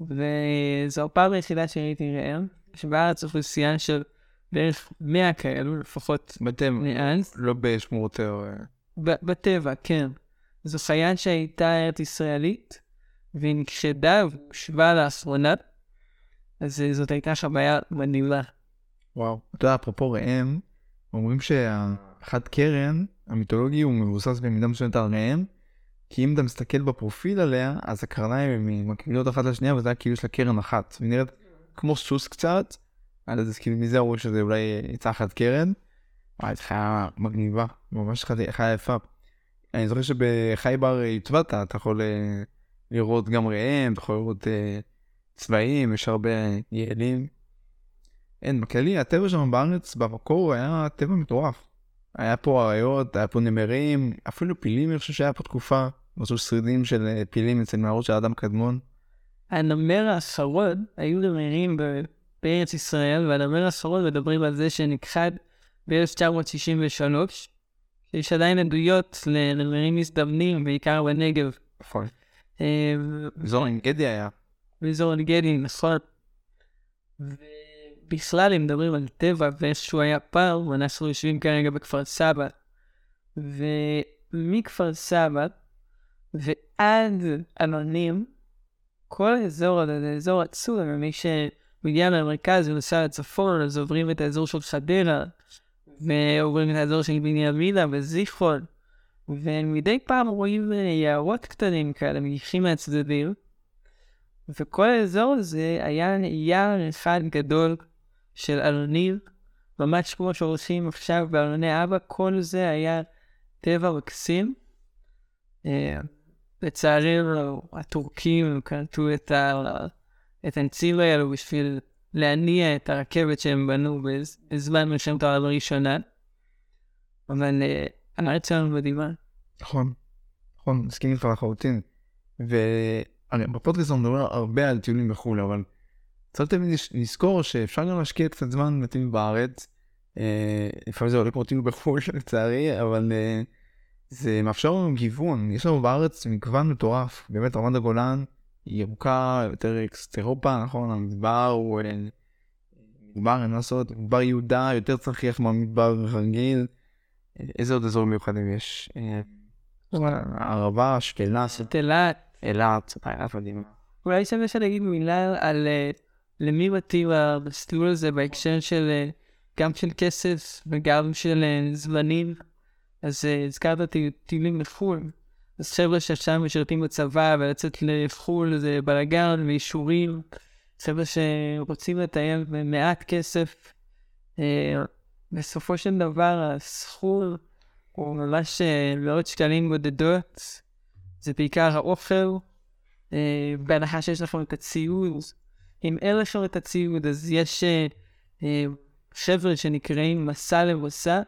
וזו הפעם היחידה שראיתי ראם. יש בארץ אוכלוסייה של בערך 100 כאלו, לפחות מאז. לא בשמורות טבע. ב- בטבע, כן. זו חיה שהייתה ארץ ישראלית, והיא נכחדה והושבה לאחרונה, אז אה, זאת הייתה חוויה מדהימה. וואו. אתה יודע, אפרופו ראם, אומרים שהחד קרן המיתולוגי הוא מבוסס במידה מסוימת על ראם, כי אם אתה מסתכל בפרופיל עליה, אז הקרניים הן מקבילות אחת לשנייה, וזה היה כאילו יש לה קרן אחת. והיא נראית כמו סוס קצת, אז כאילו מזה אמרו שזה אולי יצא חד קרן. וואי, זו חיה מגניבה, ממש חיה יפה. אני זוכר שבחייבר יוטבתה אתה יכול אה, לראות גם ראם, אתה יכול לראות אה, צבעים, יש הרבה יעלים. אין, בכללי הטבע שם בארץ במקור היה טבע מטורף. היה פה אריות, היה פה נמרים, אפילו פילים אני חושב שהיה פה תקופה, מצאו שרידים של אה, פילים אצל מערות של אדם קדמון. הנמר האחרון, היו נמרים בארץ ישראל, והנמר האחרון מדברים על זה שנכחד ב-1963, שיש עדיין עדויות לנמרים מזדמנים, בעיקר בנגב. נכון. אה, אזור עין גדי היה. באזור עין גדי, נכון. ובכלל, אם מדברים על טבע ואיך שהוא היה פעם, ואנחנו יושבים כרגע בכפר סבא, ומכפר סבא ועד אלונים, כל האזור הזה זה אזור עצום, ומי שמגיע מהמרכז ונוסע לצפון, אז עוברים את האזור של חדרה, ועוברים את האזור של בנימינה וזיכרון, ומדי פעם רואים אה, יערות קטנים כאלה מגיחים מהצדדים, וכל האזור הזה היה יער אחד גדול של אלונים, ממש כמו שהולכים עכשיו באלוני אבא, כל זה היה טבע מקסים. אה, לצערנו, הטורקים קלטו את, הנציב האלו בשביל להניע את הרכבת שהם בנו בז- בזמן מלחמת העולם הראשונה. אבל אה, הארץ שלנו מדהימה. נכון. נכון, מסכים איתך לחלוטין. והרי בפודקאסט אנחנו מדברים הרבה על טיולים בחו"ל, אבל צריך תמיד לזכור שאפשר גם להשקיע קצת זמן בטיול בארץ. אה, לפעמים זה עולה כמו טיול בחו"ל לצערי, אבל אה, זה מאפשר לנו גיוון. יש לנו בארץ מגוון מטורף. באמת רמת הגולן היא ירוקה, יותר אירופה, נכון? המדבר הוא... אה, מדבר, אין מה לעשות, מדבר יהודה יותר צחיח מהמדבר הרגיל. איזה עוד אזורים מיוחדים יש? הערבה, אשקלון, את אילת. אילת, אילת מדהימה. אולי שווה שנגיד מילה על למי מתאים המסלול הזה בהקשר של אה, גם של כסף וגם של אה, זמנים. אז אה, הזכרת טיולים לחו"ל. אז חבר'ה שעכשיו משרתים בצבא ולצאת לחו"ל זה בלאגן ואישורים. חבר'ה שרוצים לטייל במעט כסף. בסופו של דבר הסכום הוא ממש מאות שקלים בודדות. זה בעיקר האוכל, בהנחה שיש לכם את הציוד. אם אין לכם את הציוד, אז יש חבר'ה שנקראים מסע למסע,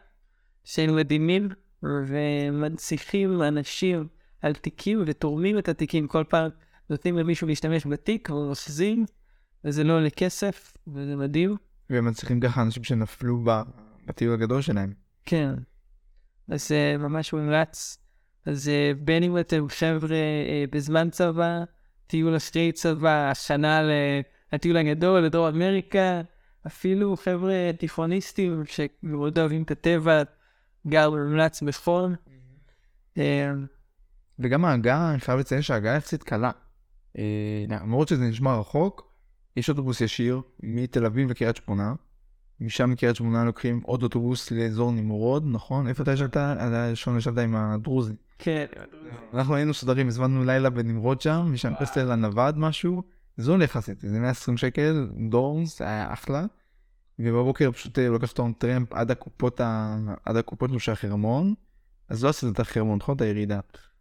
שהם מדהימים ומנציחים אנשים על תיקים ותורמים את התיקים כל פעם. נותנים למישהו להשתמש בתיק ומחזים, וזה לא עולה כסף, וזה מדהים. והם מצליחים ככה אנשים שנפלו בטיול הגדול שלהם. כן. אז זה ממש מומלץ. אז בין אם אתם חבר'ה בזמן צבא, טיול אחרי צבא, השנה לטיול הגדול לדרום אמריקה, אפילו חבר'ה תיכוניסטים שמאוד אוהבים את הטבע, גר במומלץ בפורם. וגם ההגעה, אני חייב לציין שההגעה יחסית קלה. למרות שזה נשמע רחוק, יש אוטובוס ישיר מתל אביב לקריית שמונה. משם מקריית שמונה לוקחים עוד אוטובוס לאזור נמרוד, נכון? איפה אתה ישבת? אתה ראשון ישבת עם הדרוזי. כן, אנחנו היינו סודרים, הזמנו לילה בנמרוד שם, משם פסטל לנווד משהו. זול יחסית, זה 120 שקל, דורמס, היה אחלה. ובבוקר פשוט אה, לוקח אותו טרמפ עד הקופות, ה... עד הקופות של החרמון. אז לא עשית את החרמון, נכון? את הירידה.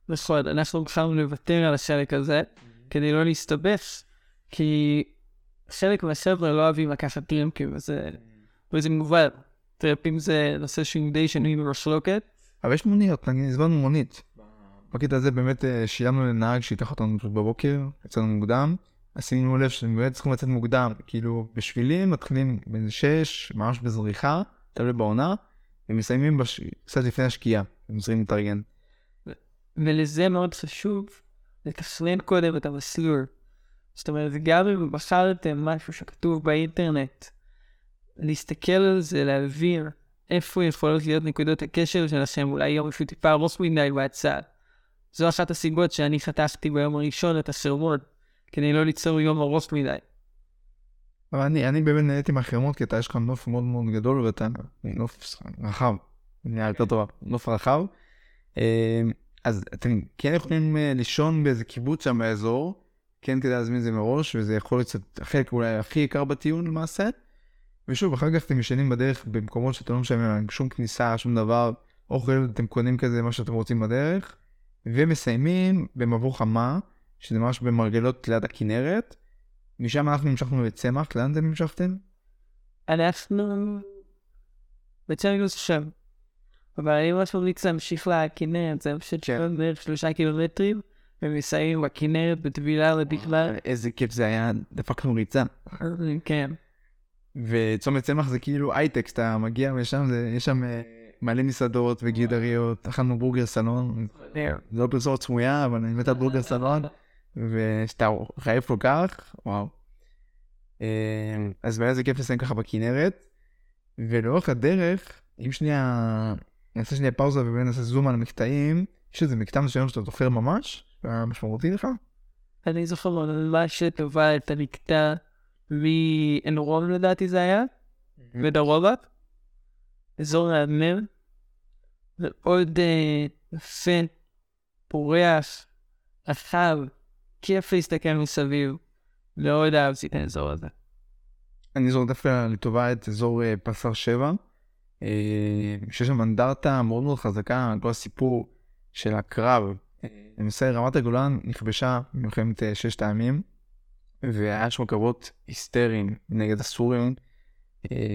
נכון, אנחנו בחרנו לוותר על השלק הזה, כדי לא להסתבך, כי חלק מהחבר'ה לא אוהבים לקחת טרמפים, וזה, וזה מובן. טרמפים זה נושא שהוא די שנוי במחלוקת. אבל יש מוניות, נגיד, הזמנו מונית. בקטע הזה באמת אה, שילמנו לנהג שייקח אותנו בבוקר, יצאנו מוקדם. אז שימו לב שהם באמת צריכים לצאת מוקדם, כאילו בשבילים מתחילים בין 6, ממש בזריחה, תלוי בעונה, ומסיימים בש... קצת לפני השקיעה, הם צריכים להתארגן. ולזה מאוד חשוב לתכנן קודם את המסלול. זאת אומרת, גם אם בחרתם משהו שכתוב באינטרנט, להסתכל על זה, להבין איפה יכולות להיות נקודות הקשר שלכם, אולי יום משהו טיפה ארוך מדי בהצעה. זו אחת הסיבות שאני חתכתי ביום הראשון את הסרמון. כדי לא ליצור יום ארוך מדי. אבל אני, אני באמת נהניתי מהחרמות, כי אתה יש לך נוף מאוד מאוד גדול ואתה נוף רחב, נהיה יותר טובה, נוף רחב. אמ, אז אתם כן יכולים אה, לישון באיזה קיבוץ שם באזור, כן כדאי להזמין את זה מראש, וזה יכול להיות החלק אולי הכי יקר בטיעון למעשה. ושוב, אחר כך אתם ישנים בדרך במקומות שאתם לא משלמים שום כניסה, שום דבר, אוכל אתם קונים כזה מה שאתם רוצים בדרך, ומסיימים במבוא חמה. שזה ממש במרגלות ליד הכנרת. משם אנחנו המשכנו לצמח, לאן אתם המשכתם? אנחנו... בצמח שם. אבל אני ממש ממליץ להמשיך לכנרת, זה פשוט כן. שם בערך שלושה קילומטרים, ומסיימים בכנרת בטבילה ובכלל. איזה כיף זה היה, דפקנו ריצה. כן. וצומת צמח זה כאילו הייטקס, אתה מגיע ושם, יש שם אה, מלא מסעדות וגידריות, אכלנו בורגר סלון, זה לא פרסורת סמויה, אבל אני מת על בורגר סלון. ושאתה רעב כל כך, וואו. אה, אז באמת זה כיף לסיים ככה בכנרת, ולאורך הדרך, אם שנייה, נעשה שנייה פאוזה ובאמת נעשה זום על המקטעים, יש איזה מקטע מסוים שאתה זוכר ממש, היה משמעותי לך? אני זוכר ממש טובה את המקטע מאין רום לדעתי זה היה, ודרובה, אזור מהמם, ועוד אה, יפה, פורח, רחב. כיף להסתכל מסביב. מאוד אהבתי את האזור הזה. אני זוכר דווקא לטובה את אזור אה, פסר 7, אה, שיש שם אנדרטה מאוד מאוד חזקה, כל הסיפור של הקרב. למעשה רמת הגולן נכבשה במלחמת אה, ששת הימים, והיה שם קרבות היסטריים נגד הסורים,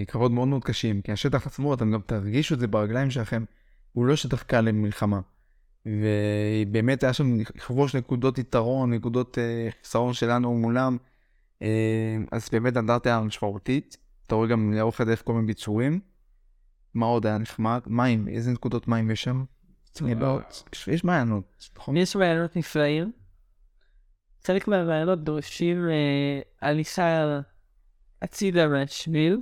קרבות מאוד מאוד קשים, כי השטח עצמו, אתם גם תרגישו את זה ברגליים שלכם, הוא לא שטח קל למלחמה. ובאמת היה שם לכבוש נקודות יתרון, נקודות אה, חיסרון שלנו מולם, אה, אז באמת אנדרטה משמעותית, אתה רואה גם לאורך הדרך כל מיני ביצורים. מה עוד היה נחמד? מים, איזה נקודות מים יש שם? יש מעיינות, נכון? יש מעיינות נפלאים. חלק מהמעיינות דורשים אה, הליכה הצידה מהשביל.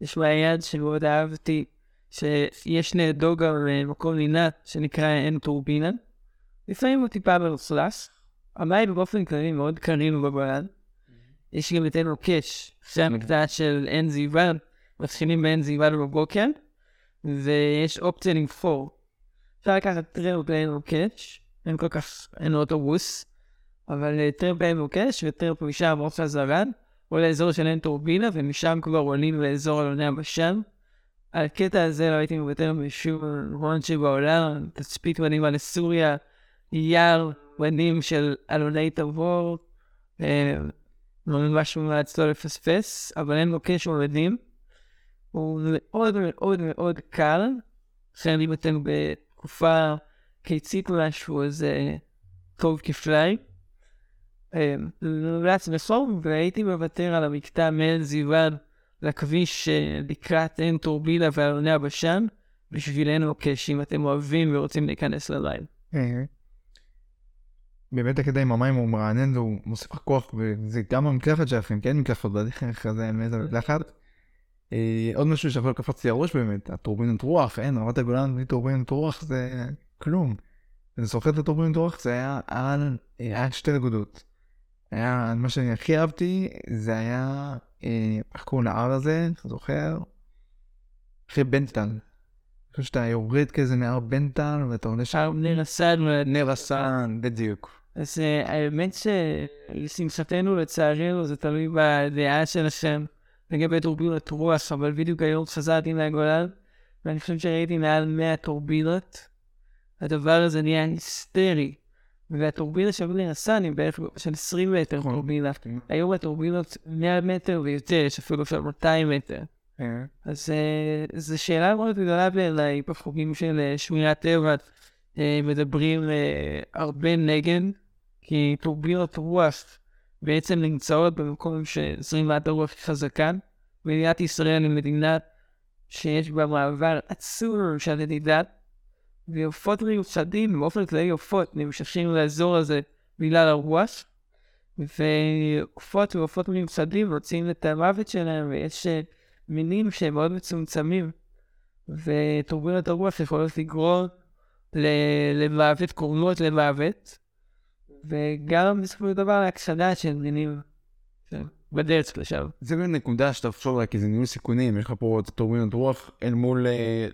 יש מעיין שמאוד אהבתי, שיש לידו גם מקום לינה שנקרא עין טורבינה. לפעמים הוא טיפה מלוכלס. המים באופן כללי מאוד קרים בגולן. יש גם את עין מוקש, זה המקטע של עין זיוון, מתחילים בעין זיוון בבוקר, ויש אופציה לבחור. אפשר לקחת טרמפ בעין מוקש, אין כל כך, אין אוטובוס, אבל אה, טרמפ בעין מוקש וטרמפ משם אוף חזרן, או לאזור של עין טורבינה, ומשם כבר עולים לאזור אלוני הבשן. הקטע הזה לא הייתי מוותר בשום רון שבעולם, תצפית מדהים על סוריה, יער מדהים של אלוני תבור, אה, ממש מומלץ לא לפספס, אבל אין לו קשר מדהים. הוא מאוד מאוד מאוד קל, לכן אם אתם בתקופה קיצית משהו, אז אה, טוב כפליים. מומלץ בסוף, והייתי מוותר על המקטע מעין זיוון לכביש אה, לקראת עין טורבילה ואלוני הבשן, בשבילנו אם אתם אוהבים ורוצים להיכנס ללילה. באמת הקטע עם המים הוא מרענן והוא מוסיף לך כוח וזה גם המקלחת שלכם, כן מקלחת בדרך כזה עם איזה מקלחת. אה, עוד משהו שיכול לקפוץ לי הראש באמת, הטורבינת רוח, אין, רמת הגולן בלי טורבינת רוח זה כלום. אני זוכר את הטורבינת רוח זה היה על, שתי נקודות. היה, מה שאני הכי אהבתי זה היה, אה, איך קוראים להר הזה, אתה זוכר? אחרי בנטל. אני חושב שאתה יורד כזה מהר בנטל ואתה עולה שם. נר הסן. נר הסן, בדיוק. אז uh, האמת שלשמחתנו לצערנו זה תלוי בדעה שלכם לגבי טורבינות רוח, אבל בדיוק היום חזרתי מהגולן ואני חושב שראיתי מעל 100 טורבינות. הדבר הזה נהיה היסטרי. והטורבינה של בני נסן היא בערך של 20 מטר נכון. טורבינה. היום הטורבינות 100 מטר ויותר, יש אפילו של 200 מטר. אה, אז אה, זו שאלה מאוד גדולה בעיניי בחוגים של אה, שמירת טבע. אה, מדברים הרבה נגד, כי טורבינות רוח בעצם נמצאות במקום שזרימת הרוח היא חזקה. מדינת ישראל היא מדינה שיש בה מעבר עצום של נדידה, ועופות מיוחדים, באופן כללי עופות נמשכים לאזור הזה בגלל הרוח, ועופות ועופות מיוחדים רוצים את המוות שלהם, ויש אה, מינים שהם מאוד מצומצמים, וטורבינות הרוח יכולות לגרור למוות, קורנות למוות, וגם בסופו של דבר להקשדה של מינים כן, בדרך לשם. זה באמת נקודה שאתה חושב עליה כי זה ניהול סיכונים, יש לך פה את הטורבינות רוח אל מול אה,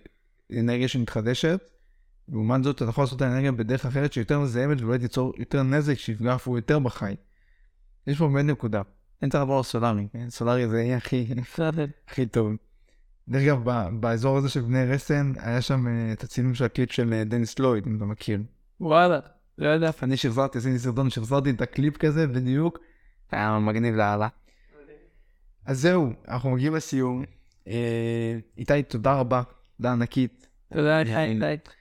אנרגיה שמתחדשת. לעומת זאת אתה יכול לעשות את האנרגיה בדרך אחרת שיותר מזהמת ואולי תיצור יותר נזק שיפגע אפילו יותר בחי. יש פה באמת נקודה. אין צריך לעבור לסולארי, כן? סולארי זה יהיה הכי, הכי טוב. דרך אגב, ב- באזור הזה של בני רסן היה שם אה, את הצילום של הקליפ של אה, דניס לויד, אם אתה מכיר. וואלה, לא יודע. אני שחזרתי, עשיתי סרטון, שחזרתי את הקליפ כזה בדיוק. היה מגניב לאללה. אז זהו, אנחנו מגיעים לסיום. אה, איתי, תודה רבה, תודה ענקית. תודה, איתי.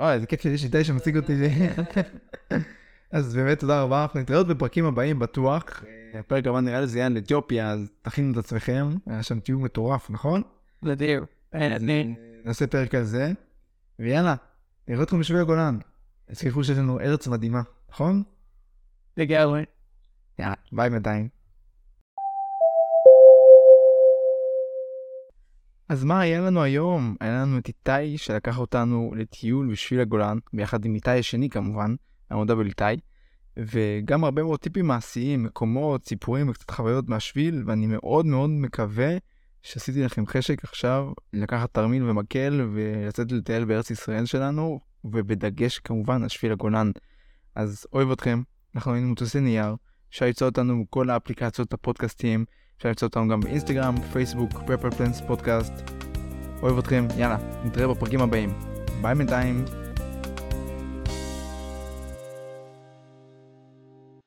אה, איזה כיף שיש איתי שמציג אותי. אז באמת תודה רבה, אנחנו נתראה עוד בפרקים הבאים בטוח. אה, הפרק הבא נראה לי זה יהיה על אתיופיה, אז תכינו את עצמכם, היה שם תיאור מטורף, נכון? נדיר. אני. נעשה פרק על זה, ויאללה, נראה אתכם בשבי הגולן. תזכרו שיש לנו ארץ מדהימה, נכון? לגמרי. יאללה, ביי בינתיים. אז מה היה לנו היום? היה לנו את איתי שלקח אותנו לטיול בשביל הגולן, ביחד עם איתי השני כמובן, דאבל איתי, וגם הרבה מאוד טיפים מעשיים, מקומות, סיפורים וקצת חוויות מהשביל, ואני מאוד מאוד מקווה שעשיתי לכם חשק עכשיו לקחת תרמיל ומקל ולצאת לטייל בארץ ישראל שלנו, ובדגש כמובן על שביל הגולן. אז אוהב אתכם, אנחנו היינו מטוסי נייר, אפשר למצוא אותנו בכל האפליקציות הפודקאסטיים, אפשר למצוא אותנו גם באינסטגרם, פייסבוק, פפר פלנס פודקאסט. אוהב אתכם, יאללה, נתראה בפרקים הבאים. ביי בינתיים.